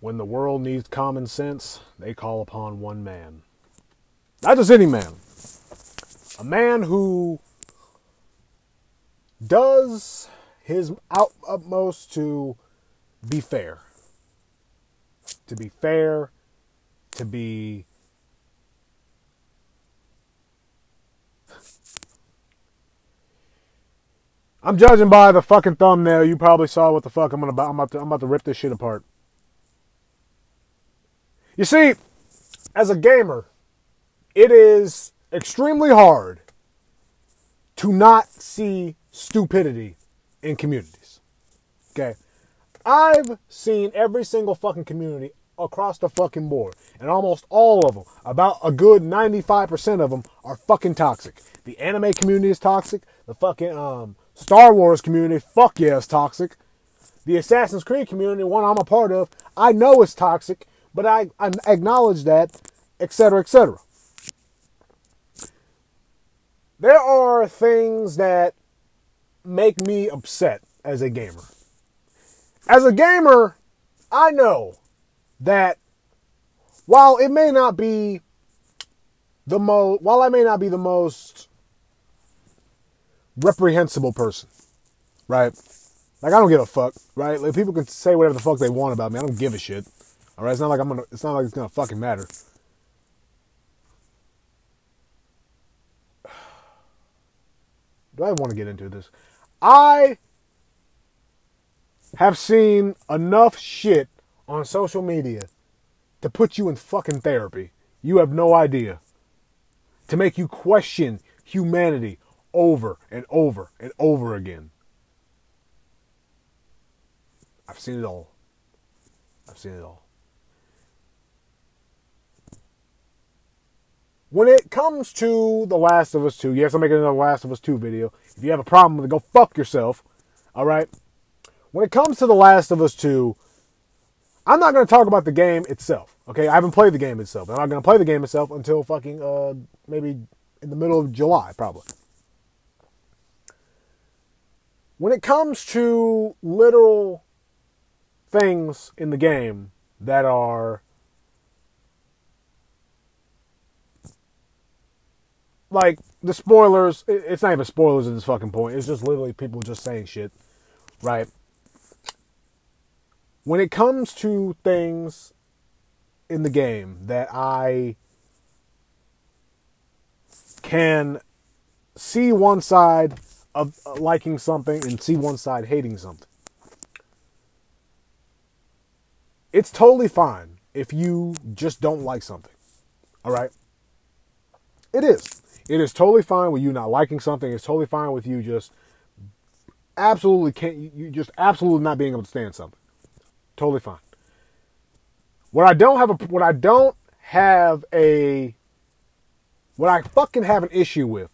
when the world needs common sense, they call upon one man. Not just any man. A man who does his out, utmost to be fair. To be fair, to be I'm judging by the fucking thumbnail. You probably saw what the fuck I'm gonna. I'm about to. I'm about to rip this shit apart. You see, as a gamer, it is extremely hard to not see stupidity in communities. Okay, I've seen every single fucking community across the fucking board, and almost all of them, about a good 95% of them, are fucking toxic. The anime community is toxic. The fucking um Star Wars community, fuck yeah, it's toxic. The Assassin's Creed community, one I'm a part of, I know it's toxic, but I, I acknowledge that, etc., etc. There are things that make me upset as a gamer. As a gamer, I know that while it may not be the most, while I may not be the most reprehensible person, right? Like I don't give a fuck, right? Like people can say whatever the fuck they want about me. I don't give a shit. All right, it's not like I'm gonna. It's not like it's gonna fucking matter. Do I want to get into this? I have seen enough shit on social media to put you in fucking therapy. You have no idea. To make you question humanity over and over and over again. I've seen it all. I've seen it all. When it comes to The Last of Us 2, yes, I'm making another Last of Us 2 video. If you have a problem with it, go fuck yourself. Alright? When it comes to The Last of Us 2, I'm not going to talk about the game itself. Okay? I haven't played the game itself. I'm not going to play the game itself until fucking, uh, maybe in the middle of July, probably. When it comes to literal things in the game that are like the spoilers, it's not even spoilers at this fucking point. It's just literally people just saying shit, right? When it comes to things in the game that I can see one side of uh, liking something and see one side hating something. It's totally fine if you just don't like something. All right? It is. It is totally fine with you not liking something. It's totally fine with you just absolutely can't you just absolutely not being able to stand something. Totally fine. What I don't have a what I don't have a what I fucking have an issue with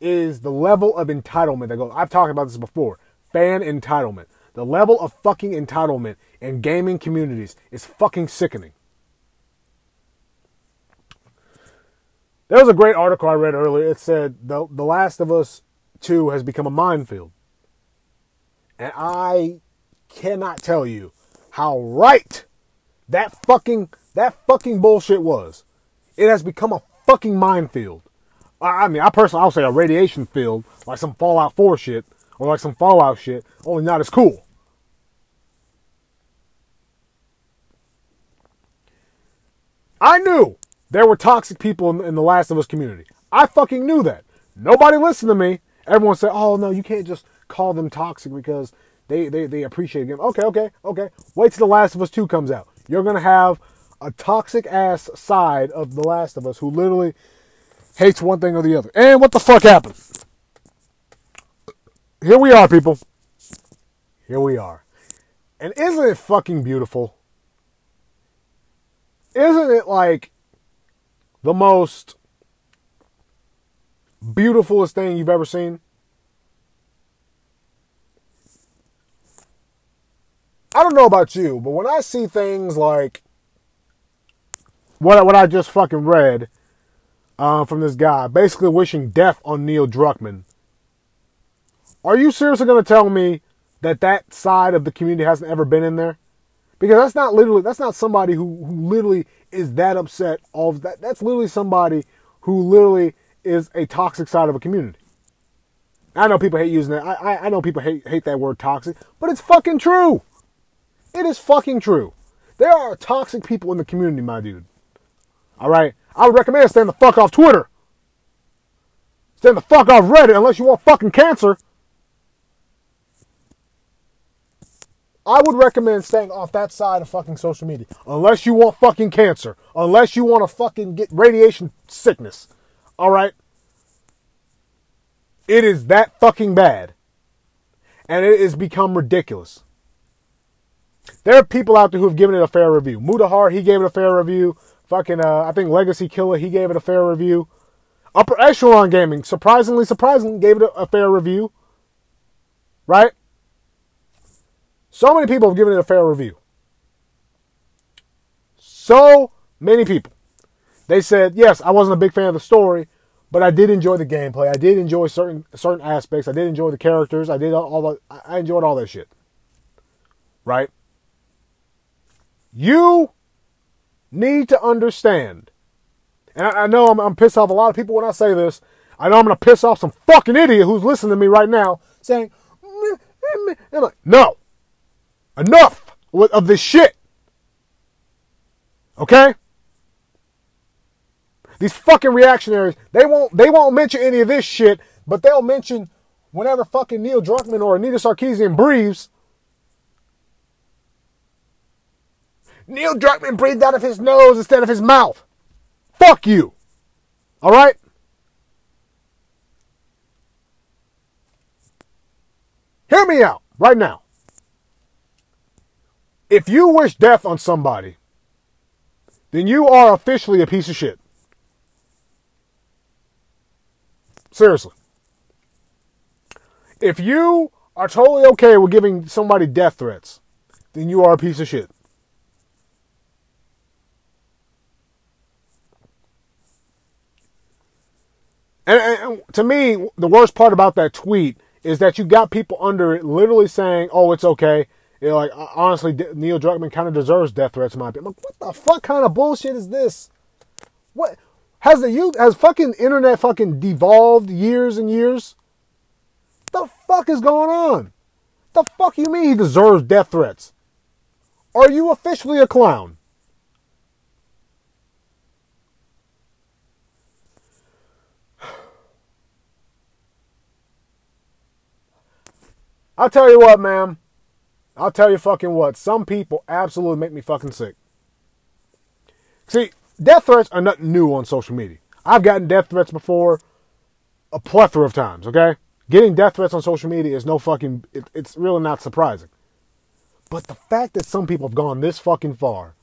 is the level of entitlement that goes. I've talked about this before. Fan entitlement. The level of fucking entitlement in gaming communities is fucking sickening. There was a great article I read earlier. It said the The Last of Us 2 has become a minefield. And I cannot tell you how right that fucking that fucking bullshit was. It has become a fucking minefield. I mean, I personally, I'll say a radiation field, like some Fallout 4 shit, or like some Fallout shit, only not as cool. I knew there were toxic people in, in, the Last of Us community. I fucking knew that. Nobody listened to me. Everyone said, oh, no, you can't just call them toxic because they, they, they appreciate it. Okay, okay, okay. Wait till The Last of Us 2 comes out. You're to have a toxic ass side of The Last of Us who literally hates one thing or the other. And what the fuck happened? Here we are, people. Here we are. And isn't it fucking beautiful? Isn't it like the most beautifulest thing you've ever seen? I don't know about you, but when I see things like what what I just fucking read, uh, from this guy, basically wishing death on Neil Druckmann. Are you seriously going to tell me that that side of the community hasn't ever been in there? Because that's not literally that's not somebody who, who literally is that upset of that. That's literally somebody who literally is a toxic side of a community. I know people hate using that. I, I, know people hate hate that word toxic, but it's fucking true. It is fucking true. There are toxic people in the community, my dude. All right, I would recommend staying the fuck off Twitter. Stay the fuck off Reddit unless you want fucking cancer. I would recommend staying off that side of fucking social media. Unless you want fucking cancer. Unless you want to fucking get radiation sickness. Alright? It is that fucking bad. And it has become ridiculous. There are people out there who have given it a fair review. Mutahar, he gave it a fair review. Fucking, uh, I think Legacy Killer, he gave it a fair review. Upper Echelon Gaming, surprisingly, surprisingly, gave it a, a fair review. Right? So many people have given it a fair review. So many people. They said, yes, I wasn't a big fan of the story, but I did enjoy the gameplay. I did enjoy certain certain aspects. I did enjoy the characters. I did all, the, I enjoyed all that shit. Right? You need to understand. And I, I know I'm, I'm pissed off a lot of people when I say this. I know I'm to piss off some fucking idiot who's listening to me right now saying, mm, mm, mm. I'm like, no. Enough of this shit. Okay? These fucking reactionaries, they won't they won't mention any of this shit, but they'll mention whenever fucking Neil Druckmann or Anita Sarkeesian breathes. Neil Druckmann breathed out of his nose instead of his mouth. Fuck you. All right? Hear me out right now. If you wish death on somebody, then you are officially a piece of shit. Seriously. If you are totally okay with giving somebody death threats, then you are a piece of shit. And, and, to me, the worst part about that tweet is that you got people under it literally saying, "Oh, it's okay." You know, like honestly, Neil Druckmann kind of deserves death threats in my opinion. Like, what the fuck kind of bullshit is this? What has the you has fucking internet fucking devolved years and years? The fuck is going on? The fuck you mean he deserves death threats? Are you officially a clown? I'll tell you what, man. I'll tell you fucking what. Some people absolutely make me fucking sick. See, death threats are nothing new on social media. I've gotten death threats before a plethora of times, okay? Getting death threats on social media is no fucking, it, it's really not surprising. But the fact that some people have gone this fucking far,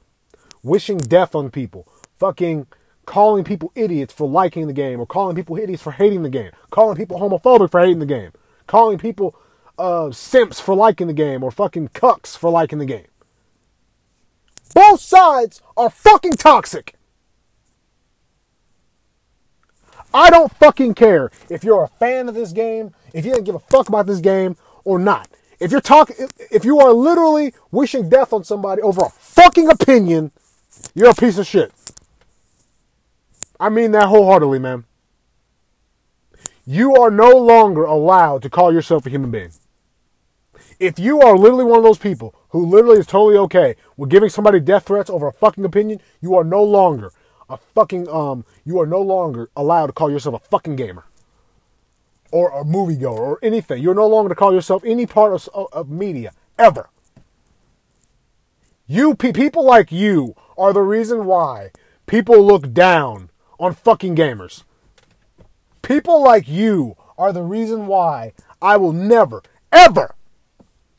wishing death on people, fucking calling people idiots for liking the game, or calling people idiots for hating the game, calling people homophobic for hating the game, calling people uh, simps for liking the game or fucking cucks for liking the game. Both sides are fucking toxic. I don't fucking care if you're a fan of this game, if you didn't give a fuck about this game or not. If you're talking, if you are literally wishing death on somebody over a fucking opinion, you're a piece of shit. I mean that wholeheartedly, man. You are no longer allowed to call yourself a human being. If you are literally one of those people who literally is totally okay with giving somebody death threats over a fucking opinion, you are no longer a fucking um you are no longer allowed to call yourself a fucking gamer or a moviegoer or anything. You're no longer to call yourself any part of, of media ever. You people like you are the reason why people look down on fucking gamers. People like you are the reason why I will never, ever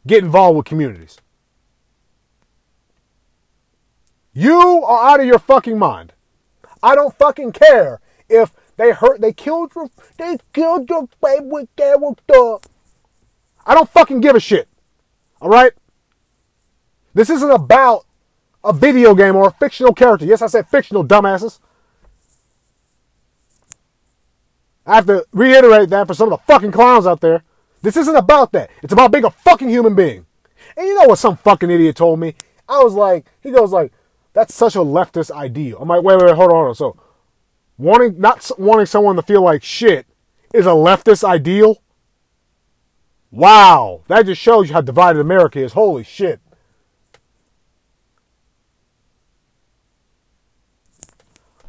get involved with communities. You are out of your fucking mind. I don't fucking care if they hurt, they killed your, they killed your favorite character. I don't fucking give a shit. All right? This isn't about a video game or a fictional character. Yes, I said fictional, dumbasses. I have to reiterate that for some of the fucking clowns out there. This isn't about that. It's about being a fucking human being. And you know what some fucking idiot told me? I was like, he goes like, that's such a leftist ideal. I'm like, wait, wait, wait hold on, hold on. So, wanting not wanting someone to feel like shit is a leftist ideal. Wow, that just shows you how divided America is. Holy shit.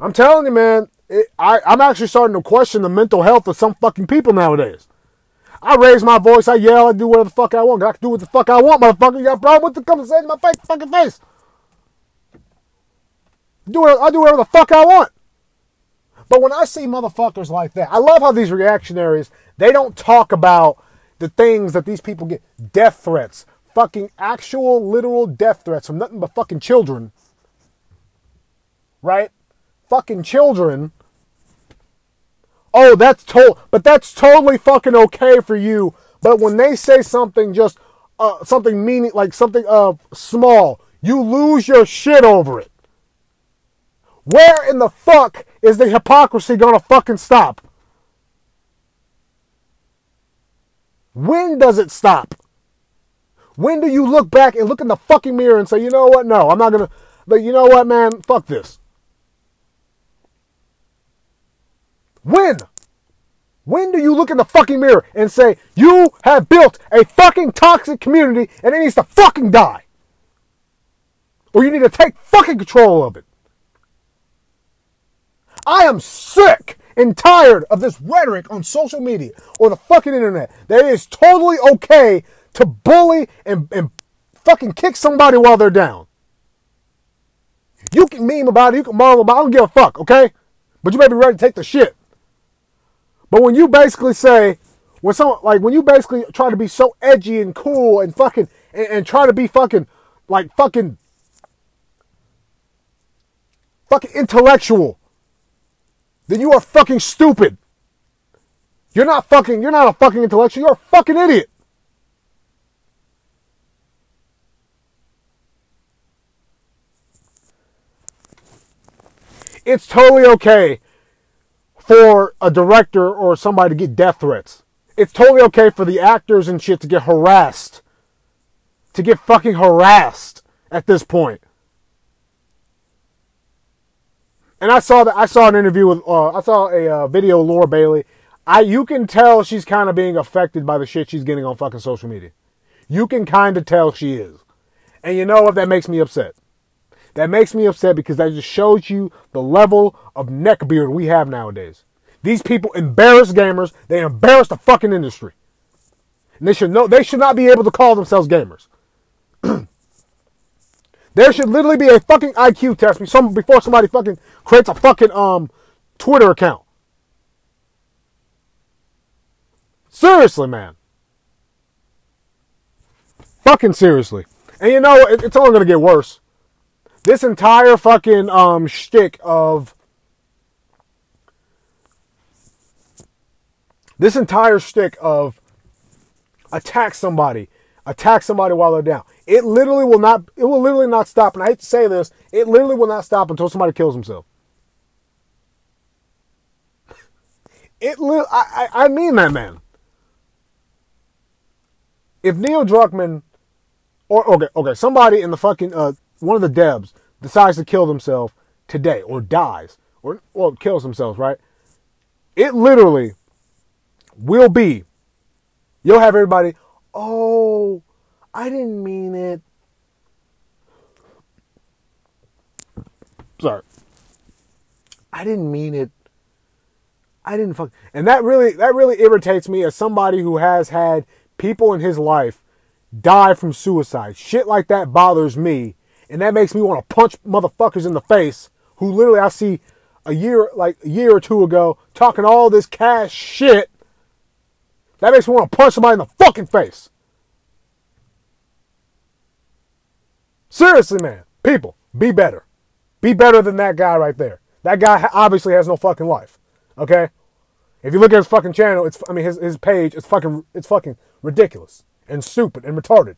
I'm telling you, man, it, I, I'm actually starting to question the mental health of some fucking people nowadays. I raise my voice, I yell, I do whatever the fuck I want. I can do what the fuck I want, motherfucker. You got a problem with the come and say in my face, fucking face. Do it, I do whatever the fuck I want. But when I see motherfuckers like that, I love how these reactionaries, they don't talk about the things that these people get. Death threats. Fucking actual literal death threats from nothing but fucking children. Right? Fucking children oh, that's total, but that's totally fucking okay for you. But when they say something just uh, something meaning like something uh small, you lose your shit over it. Where in the fuck is the hypocrisy gonna fucking stop? When does it stop? When do you look back and look in the fucking mirror and say, you know what? No, I'm not gonna. But you know what, man? Fuck this. When? When do you look in the fucking mirror and say, you have built a fucking toxic community and it needs to fucking die? Or you need to take fucking control of it. I am sick and tired of this rhetoric on social media or the fucking internet that it is totally okay to bully and, and fucking kick somebody while they're down. You can meme about it, you can marvel about it, I don't give a fuck, okay? But you better be ready to take the shit. But when you basically say, when someone like when you basically try to be so edgy and cool and fucking and, and try to be fucking like fucking fucking intellectual, then you are fucking stupid. You're not fucking you're not a fucking intellectual, you're a fucking idiot. It's totally okay for a director or somebody to get death threats. It's totally okay for the actors and shit to get harassed. To get fucking harassed at this point. And I saw that I saw an interview with uh, I saw a uh, video Laura Bailey. I you can tell she's kind of being affected by the shit she's getting on fucking social media. You can kind of tell she is. And you know what that makes me upset. That makes me upset because that just shows you the level of neckbeard we have nowadays. These people embarrass gamers. They embarrass the fucking industry. And they should know they should not be able to call themselves gamers. there should literally be a fucking IQ test before somebody fucking creates a fucking um Twitter account. Seriously, man. Fucking seriously. And you know, it's only gonna get worse this entire fucking um shtick of this entire shtick of attack somebody, attack somebody while they're down. It literally will not. It will literally not stop. And I hate to say this, it literally will not stop until somebody kills himself. It. Li- I, I. I mean that, man. If Neil Druckmann, or okay, okay, somebody in the fucking uh, one of the devs decides to kill themselves today or dies or well kills themselves, right? It literally will be you'll have everybody, "Oh, I didn't mean it." Sorry. I didn't mean it. I didn't fuck. And that really that really irritates me as somebody who has had people in his life die from suicide. Shit like that bothers me and that makes me want to punch motherfuckers in the face who literally I see a year like a year or two ago talking all this cash shit. That makes me want to punch somebody in the fucking face. Seriously, man. People, be better. Be better than that guy right there. That guy obviously has no fucking life. Okay? If you look at his fucking channel, it's I mean his his page, it's fucking it's fucking ridiculous and stupid and retarded.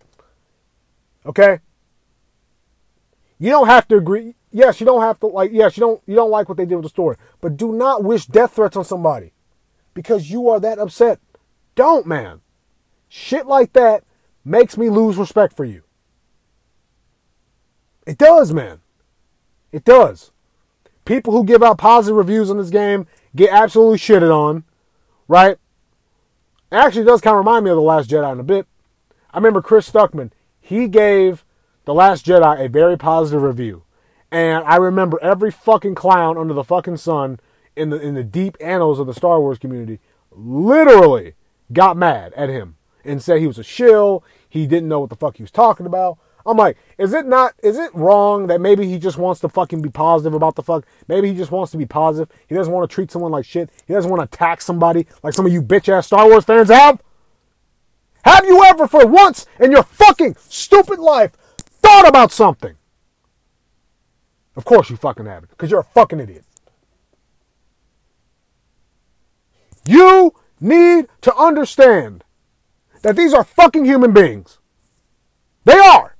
Okay? You don't have to agree. Yes, you don't have to like. Yes, you don't. You don't like what they did with the story, but do not wish death threats on somebody because you are that upset. Don't, man. Shit like that makes me lose respect for you. It does, man. It does. People who give out positive reviews on this game get absolutely shitted on, right? It actually does kind of remind me of The Last Jedi in a bit. I remember Chris Stuckman, he gave The Last Jedi a very positive review. And I remember every fucking clown under the fucking sun in the in the deep annals of the Star Wars community literally got mad at him and said he was a shill, he didn't know what the fuck he was talking about. I'm like, is it not, is it wrong that maybe he just wants to fucking be positive about the fuck? Maybe he just wants to be positive. He doesn't want to treat someone like shit. He doesn't want to attack somebody like some of you bitch ass Star Wars fans have. Have you ever, for once in your fucking stupid life, thought about something? Of course you fucking haven't, because you're a fucking idiot. You need to understand that these are fucking human beings. They are.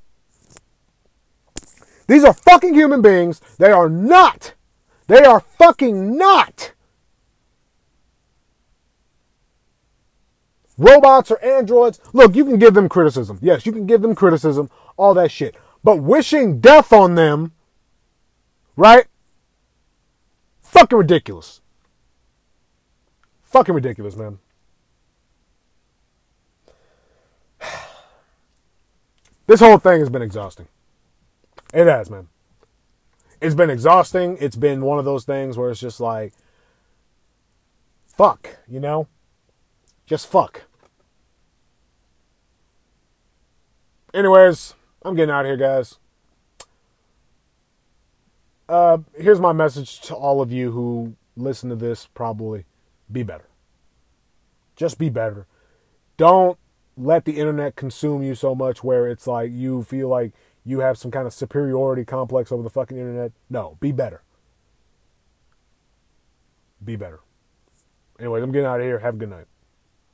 These are fucking human beings. They are not. They are fucking not. Robots or androids. Look, you can give them criticism. Yes, you can give them criticism, all that shit. But wishing death on them, right? Fucking ridiculous. Fucking ridiculous, man. This whole thing has been exhausting. It has, man. It's been exhausting. It's been one of those things where it's just like, fuck, you know? Just fuck. Anyways, I'm getting out of here, guys. Uh, here's my message to all of you who listen to this probably be better. Just be better. Don't let the internet consume you so much where it's like you feel like you have some kind of superiority complex over the fucking internet. No, be better. Be better. Anyways, I'm getting out of here. Have a good night.